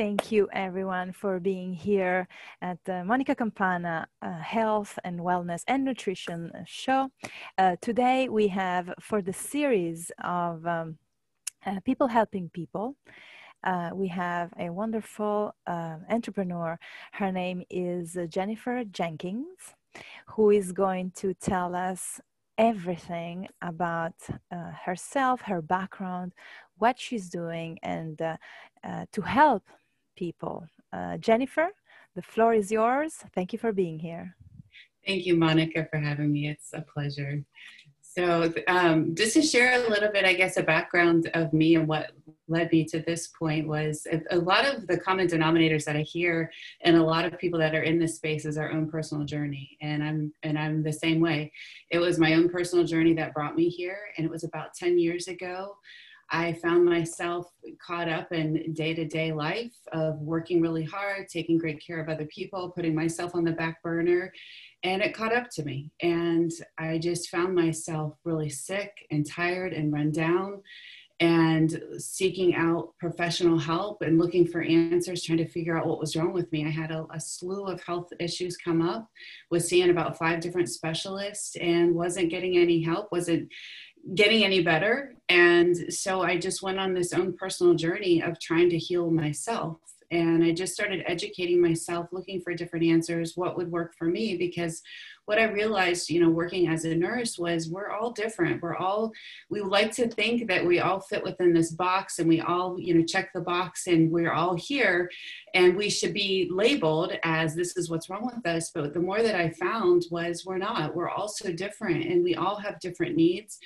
Thank you, everyone, for being here at the Monica Campana uh, Health and Wellness and Nutrition Show. Uh, today, we have for the series of um, uh, People Helping People, uh, we have a wonderful uh, entrepreneur. Her name is Jennifer Jenkins, who is going to tell us everything about uh, herself, her background, what she's doing, and to help people. Uh, Jennifer, the floor is yours. Thank you for being here. Thank you, Monica, for having me. It's a pleasure. So, um, just to share a little bit, I guess, a background of me and what led me to this point was a, lot of the common denominators that I hear, and a lot of people that are in this space is our own personal journey, and I'm and I'm the same way. It was my own personal journey that brought me here, and it was about ten years ago. I found myself caught up in day to day life of working really hard, taking great care of other people, putting myself on the back burner, and it caught up to me. And I just found myself really sick and tired and run down and seeking out professional help and looking for answers, trying to figure out what was wrong with me. I had a, a, slew of health issues come up, was seeing about five different specialists and wasn't getting any help, wasn't getting any better. And so I just went on this own personal journey of trying to heal myself and I just started educating myself, looking for different answers, what would work for me. Because what I realized, you know, working as a nurse was we're all different. We're all, we like to think that we all fit within this box and we all, you know, check the box and we're all here and we should be labeled as this is what's wrong with us. But the more that I found was we're not, we're all so different and we all have different needs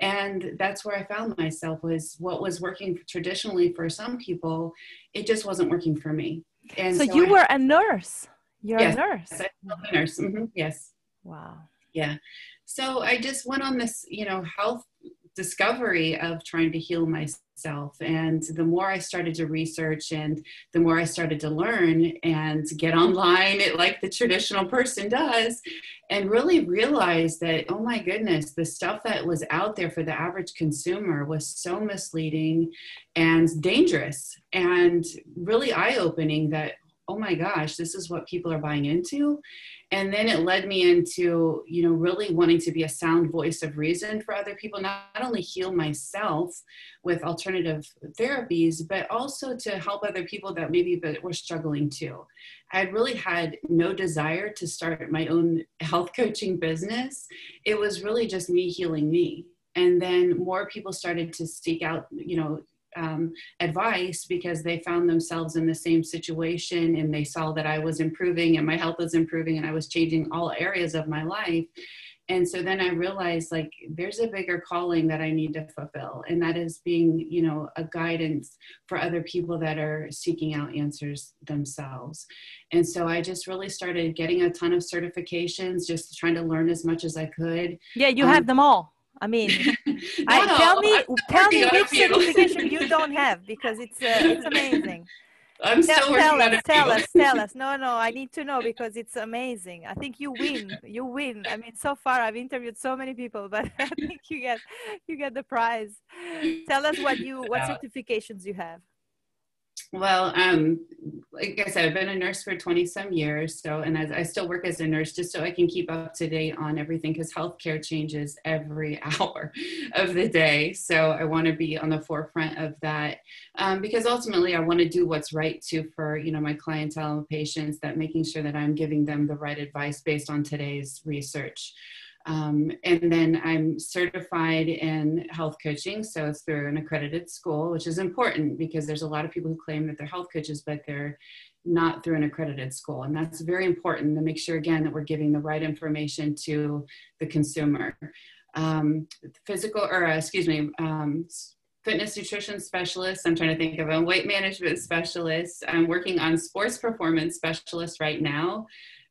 and that's where i found myself was what was working traditionally for some people it just wasn't working for me. And so, so you I, were a nurse. You're yes, a nurse. yes, a nurse. Mm-hmm, yes. Wow. Yeah. So i just went on this you know health discovery of trying to heal myself. And the more I started to research and the more I started to learn and get online, like the traditional person does, and really realize that, oh my goodness, the stuff that was out there for the average consumer was so misleading and dangerous and really eye opening that, oh my gosh, this is what people are buying into. And then it led me into you know really wanting to be a sound voice of reason for other people not, only heal myself with alternative therapies but also to help other people that maybe were struggling too. I really had no desire to start my own health coaching business. It was really just me healing me. And then more people started to seek out you know um, advice because they found themselves in the same situation and they saw that I was improving and my health was improving and I was changing all areas of my life. And so then I realized like there's a bigger calling that I need to fulfill, and that is being, you know, a guidance for other people that are seeking out answers themselves. And so I just really started getting a ton of certifications, just trying to learn as much as I could. Yeah, you um, have them all. I mean, I, tell me, tell me which certification you don't have because it's uh, it's amazing. I'm tell, still tell us, tell us, tell us. No, no, I need to know because it's amazing. I think you win. You win. I mean, so far I've interviewed so many people, but I think you get you get the prize. Tell us what you what certifications you have. Well, um, like I said, I've been a nurse for 20 some years. So, and I, I still work as a nurse just so I can keep up to date on everything because healthcare changes every hour of the day. So, I want to be on the forefront of that um, because ultimately I want to do what's right too for, you know, my clientele and patients that making sure that I'm giving them the right advice based on today's research. Um, and then I'm certified in health coaching, so it's through an accredited school, which is important because there's a lot of people who claim that they're health coaches, but they're not through an accredited school. And that's very important to make sure, again, that we're giving the right information to the consumer. Um, physical, or uh, excuse me, um, fitness nutrition specialist. I'm trying to think of a weight management specialist. I'm working on sports performance specialist right now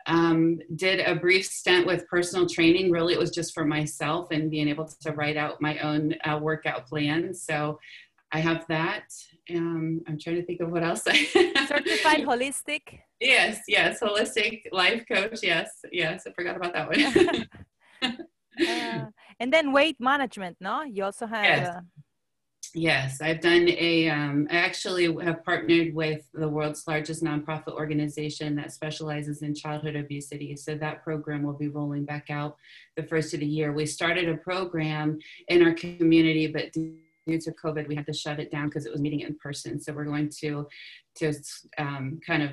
um, did a brief stint with personal training. Really, it was just for myself and being able to write out my own uh, workout plan. So I have that. Um, I'm trying to think of what else. Certified holistic. Yes, yes, holistic life coach. Yes, yes. I forgot about that one. uh, and then weight management. No, you also have. Yes. Uh, Yes, I've done a. Um, I actually have partnered with the world's largest nonprofit organization that specializes in childhood obesity. So that program will be rolling back out the first of the year. We started a program in our community, but due to COVID, we had to shut it down because it was meeting in person. So we're going to to um, kind of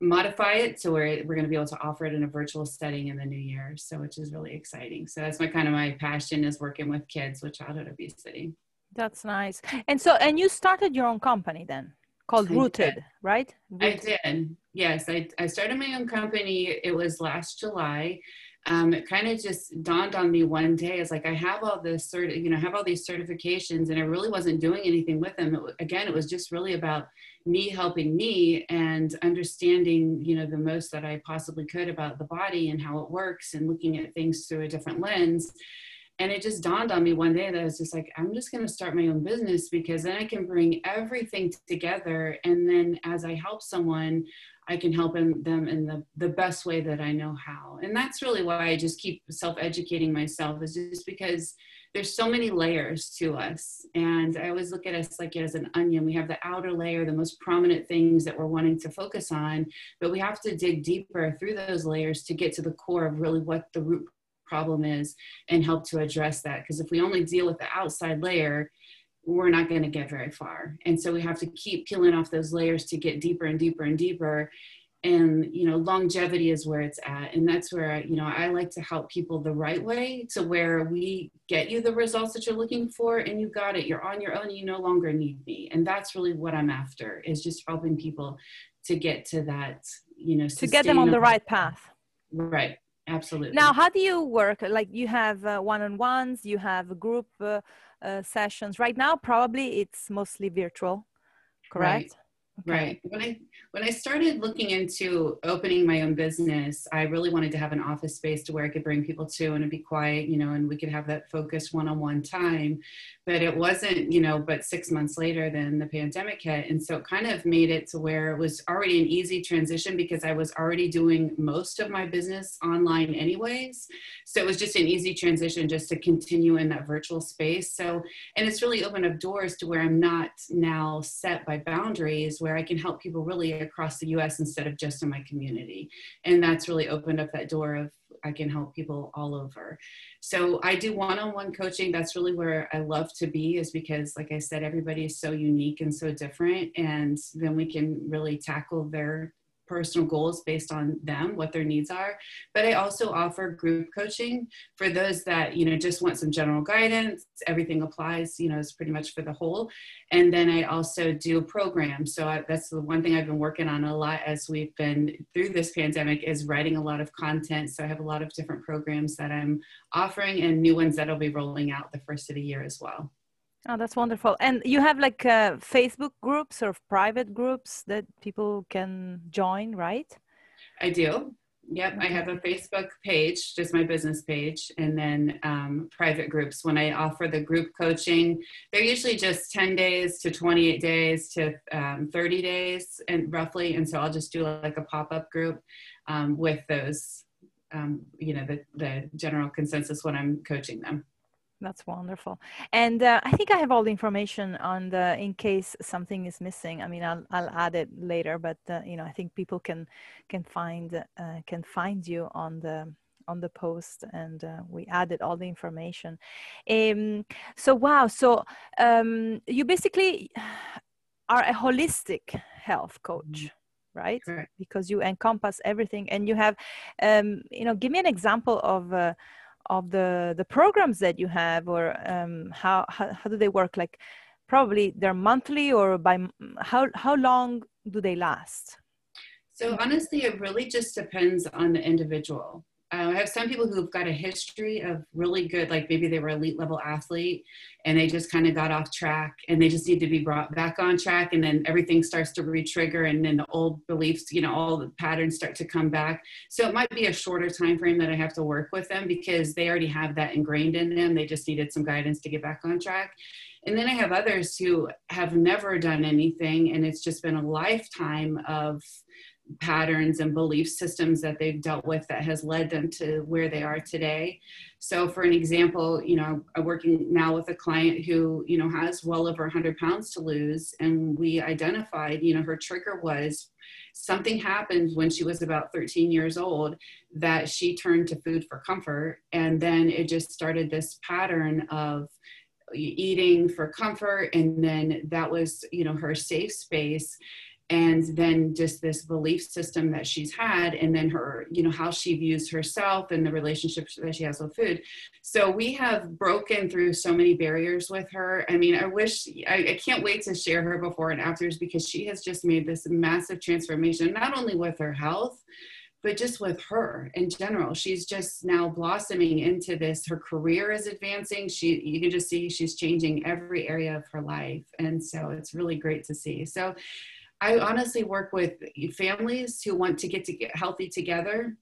modify it so we're, we're going to be able to offer it in a virtual setting in the new year so which is really exciting so that's my kind of my passion is working with kids with childhood obesity that's nice. And so, and you started your own company then called I Rooted, did. right? Rooted. I did. Yes, I, I started my own company. It was last July. Um, it kind of just dawned on me one day. It's like I have all this sort of, you know, have all these certifications, and I really wasn't doing anything with them. It, again, it was just really about me helping me and understanding, you know, the most that I possibly could about the body and how it works, and looking at things through a different lens and it just dawned on me one day that I was just like, I'm just going to start my own business because then I can bring everything together. And then as I help someone, I can help them in the, the best way that I know how. And that's really why I just keep self educating myself, is just because there's so many layers to us. And I always look at us like as an onion. We have the outer layer, the most prominent things that we're wanting to focus on, but we have to dig deeper through those layers to get to the core of really what the root problem is and help to address that. Because if we only deal with the outside layer, we're not going to get very far. And so we have to keep peeling off those layers to get deeper and deeper and deeper. And you know, longevity is where it's at, and that's where you know I like to help people the right way to where we get you the results that you're looking for, and you got it. You're on your own. You no longer need me, and that's really what I'm after is just helping people to get to that. You know, to get them on the right path. Right absolutely. Now how do you work? Like you have uh, one-on-ones you have group uh, uh, sessions. Right now probably it's mostly virtual correct? right. Okay. right when i when I started looking into opening my own business, I really wanted to have an office space to where I could bring people to and it'd be quiet, you know, and we could have that focused one on one time. But it wasn't, you know, but six months later, then the pandemic hit. And so it kind of made it to where it was already an easy transition because I was already doing most of my business online, anyways. So it was just an easy transition just to continue in that virtual space. So, and it's really opened up doors to where I'm not now set by boundaries where I can help people really across the US instead of just in my community. And that's really opened up that door of I can help people all over. So I do one-on-one coaching. That's really where I love to be is because like I said, everybody is so unique and so different. And then we can really tackle their personal goals based on them, what their needs are. But I also offer group coaching for those that, you know, just want some general guidance. Everything applies, you know, is pretty much for the whole. And then I also do programs. So I, that's the one thing I've been working on a lot as we've been through this pandemic is writing a lot of content. So I have a lot of different programs that I'm offering and new ones that'll be rolling out the first of the year as well. Oh, that's wonderful. And you have like uh, Facebook groups or private groups that people can join, right? I do. Yep, okay. I have a Facebook page, just my business page, and then um, private groups. When I offer the group coaching, they're usually just 10 days to 28 days to um, 30 days, and roughly. And so I'll just do like a pop up group um, with those, um, you know, the, the general consensus when I'm coaching them. That's wonderful. And uh, I think I have all the information on the in case something is missing. I mean, I'll I'll add it later, but uh, you know, I think people can can find uh, can find you on the on the post and uh, we added all the information um, so wow so um, you basically are a holistic health coach mm-hmm. right Correct. because you encompass everything and you have um, you know give me an example of uh, of the the programs that you have or um, how, how how do they work? Like probably they're monthly or by how how long do they last? So honestly it really just depends on the individual uh, I have some people who've got a history of really good, like maybe they were elite level athlete and they just kind of got off track and they just need to be brought back on track and then everything starts to re-trigger and then the old beliefs, you know, all the patterns start to come back. So it might be a shorter time frame that I have to work with them because they already have that ingrained in them. They just needed some guidance to get back on track. And then I have others who have never done anything and it's just been a lifetime of patterns and belief systems that they've dealt with that has led them to where they are today. So, for an example, you know, I'm working now with a client who, you know, has well over 100 pounds to lose, and we identified, you know, her trigger was something happened when she was about 13 years old that she turned to food for comfort, and then it just started this pattern of eating for comfort and then that was you know her safe space and then just this belief system that she's had and then her you know how she views herself and the relationships that she has with food. So we have broken through so many barriers with her. I mean i wish i, I can't wait to share her before and afters because she has just made this massive transformation not only with her health but just with her in general. She's just now blossoming into this her career is advancing. She you can just see she's changing every area of her life. And so it's really great to see. So I honestly work with families who want to get to get healthy together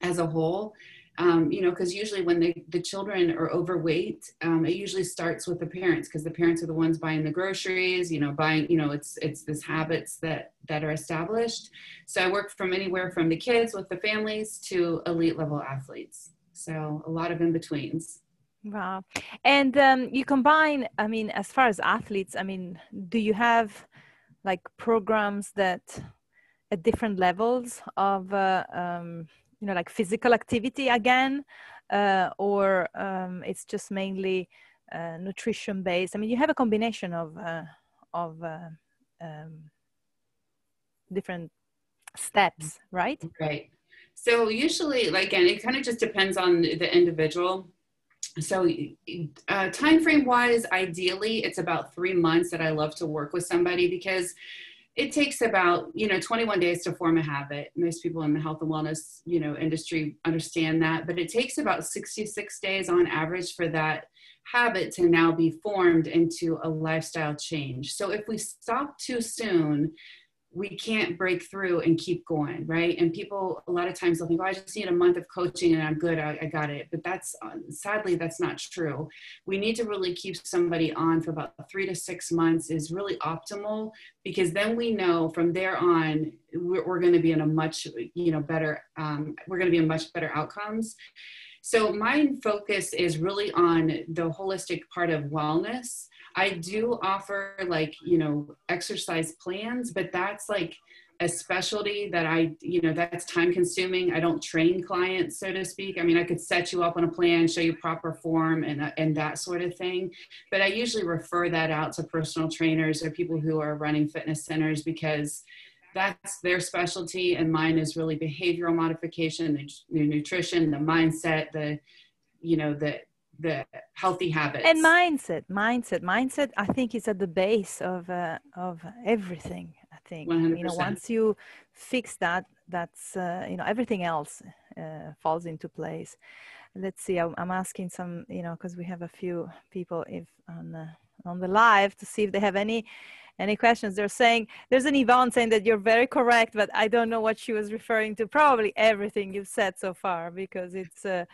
as a whole. Um, you know, because usually when the, the children are overweight, um, it usually starts with the parents because the parents are the ones buying the groceries, you know, buying, you know, it's it's this habits that that are established. So I work from anywhere from the kids with the families to elite level athletes. So a lot of in betweens. Wow. And um, you combine, I mean, as far as athletes, I mean, do you have like programs that at different levels of uh, um, you know like physical activity again uh, or um, it's just mainly uh, nutrition based. I mean you have a combination of uh, of uh, um, different steps right? Right. So usually like again it kind of just depends on the individual so uh, time frame wise ideally it's about three months that i love to work with somebody because it takes about you know 21 days to form a habit. Most people in the health and wellness you know industry understand that but it takes about 66 days on average for that habit to now be formed into a lifestyle change. So if we stop too soon we can't break through and keep going, right? And people a lot of times they'll think, "Oh, I just need a month of coaching and I'm good. I, I got it." But that's uh, sadly that's not true. We need to really keep somebody on for about three to six months is really optimal because then we know from there on we're, we're going to be in a much you know better. Um, we're going to be in much better outcomes. So my focus is really on the holistic part of wellness I do offer like, you know, exercise plans, but that's like a specialty that I, you know, that's time consuming. I don't train clients, so to speak. I mean, I could set you up on a plan, show you proper form and, and that sort of thing. But I usually refer that out to personal trainers or people who are running fitness centers because that's their specialty and mine is really behavioral modification the, the nutrition the mindset the you know the the healthy habits. And mindset mindset mindset i think is at the base of uh, of everything i think. 100%. you know once you fix that that's uh, you know everything else uh, falls into place. Let's see i'm asking some you know because we have a few people if on the on the live to see if they have any any questions? They're saying there's an yvonne saying that you're very correct but i don't know what she was referring to. Probably everything you've said so far because it's uh,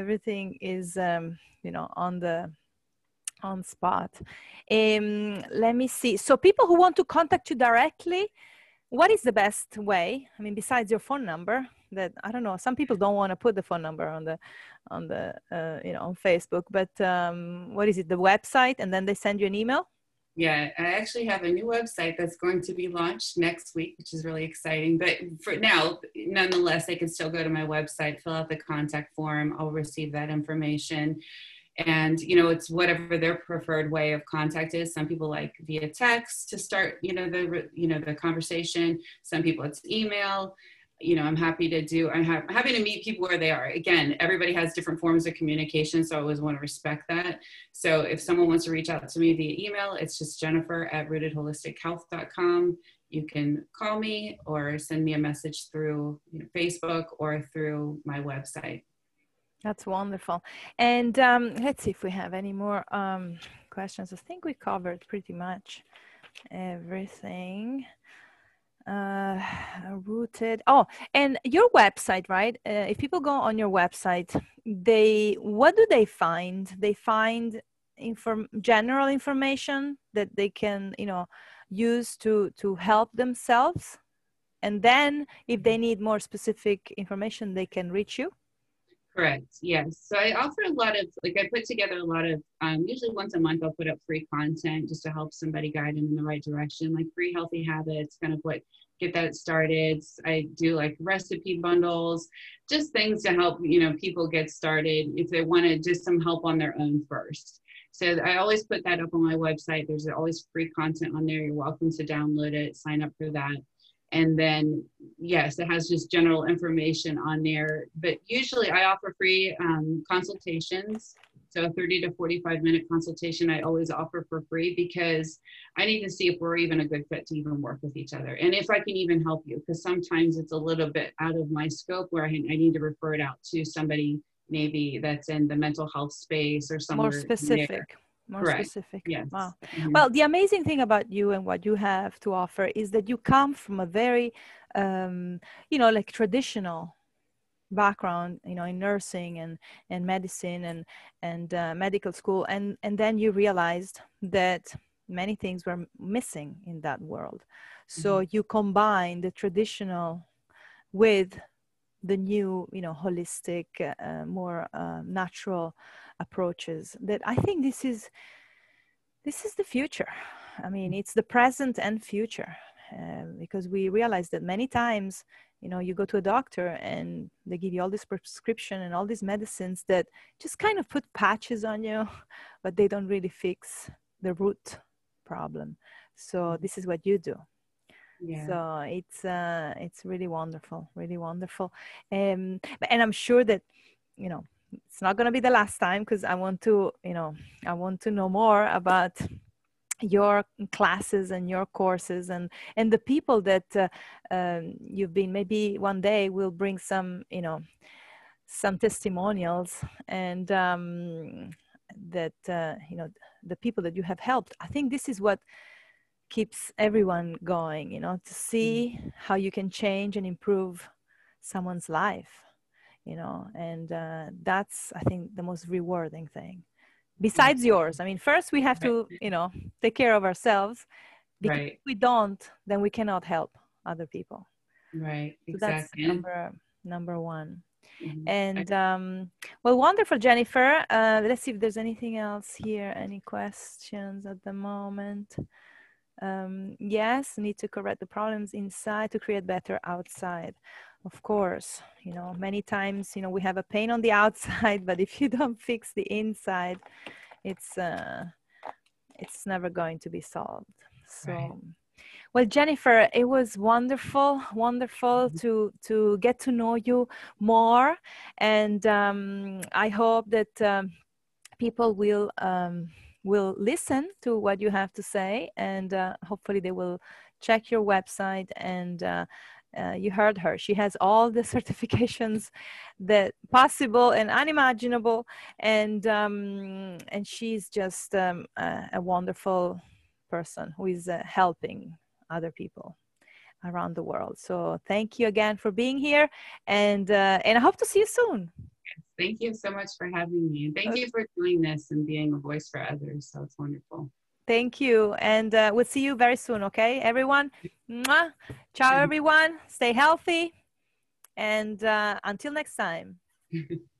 everything is um, you know on the on spot. Um, let me see. So people who want to contact you directly what is the best way? I mean besides your phone number that i don't know some people don't want to put the phone number on the on the uh, you know on facebook but um, what is it the website and then they send you an email yeah, I actually have a new website that's going to be launched next week, which is really exciting. But for now, nonetheless, they can still go to my website, fill out the contact form. I'll receive that information. And, you know, it's whatever their preferred way of contact is. Some people like via text to start, you know, the, you know, the conversation. Some people it's email you know, I'm happy to do, I'm ha- happy to meet people where they are. Again, everybody has different forms of communication, so I always want to respect that. So if someone wants to reach out to me via email, it's just jennifer at rootedholistichealth.com. You can call me or send me a message through you know, Facebook or through my website. That's wonderful. And um, let's see if we have any more um, questions. I think we covered pretty much everything uh rooted oh and your website right? Uh, if people go on your website they what do they find? They find inform general information that they can you know use to to help themselves? And then if they need more specific information they can reach you correct yes so i offer a lot of like i put together a lot of um, usually once a month i'll put up free content just to help somebody guide them in the right direction like free healthy habits kind of what get that started i do like recipe bundles just things to help you know people get started if they want to just some help on their own first so I always put that up on my website. There's always free content on there. You're welcome to download it, sign up for that. And then, yes, it has just general information on there. But usually I offer free um, consultations. So a 30 to 45 minute consultation I always offer for free because I need to see if we're even a good fit to even work with each other. And if I can even help you, because sometimes it's a little bit out of my scope where I, I need to refer it out to somebody maybe that's in the mental health space or somewhere more specific there. More Correct. specific Yes. wow Mhm. well the amazing thing about you and what you have to offer is that you come from a very um, you know like traditional background you know in nursing and and medicine and and uh, medical school and and then you realized that many things were missing in that world so you combine the traditional with the new you know holistic uh, more uh, natural approaches that i think this is this is the future. I mean it's the present and future um, because we realize that many times you know you go to a doctor and they give you all this prescription and all these medicines that just kind of put patches on you but they don't really fix the root problem. So this is what you do. Yeah. so it's uh it's really wonderful really wonderful. Um and i'm sure that you know it's not going to be the last time because i want to you know i want to know more about your classes and your courses and and the people that uh, um, you've been. Maybe one day we'll bring some you know some testimonials and um, that uh, you know the people that you have helped. I think this is what keeps everyone going you know to see how you can change and improve someone's life you know and uh, that's i think the most rewarding thing besides yours i mean first we have to you know take care of ourselves because Right. if we don't then we cannot help other people Right. so that's Exactly. number number one Mhm. and um, well wonderful jennifer uh, let's see if there's anything else here any questions at the moment um, yes need to correct the problems inside to create better outside of course you know many times you know we have a pain on the outside but if you don't fix the inside it's uh, it's never going to be solved so Right. well jennifer it was wonderful wonderful Mhm. to to get to know you more and um, i hope that um, people will um, will listen to what you have to say and uh, hopefully they will check your website and uh, uh, you heard her. She has all the certifications that possible and unimaginable and um, and she's just um, a, a wonderful person who is uh, helping other people around the world. So thank you again for being here and uh, and i hope to see you soon Thank you so much for having me. And thank you for doing this and being a voice for others. So it's wonderful. Thank you. And uh, we'll see you very soon, okay, everyone? Mwah. Ciao, everyone. Stay healthy. And uh, until next time.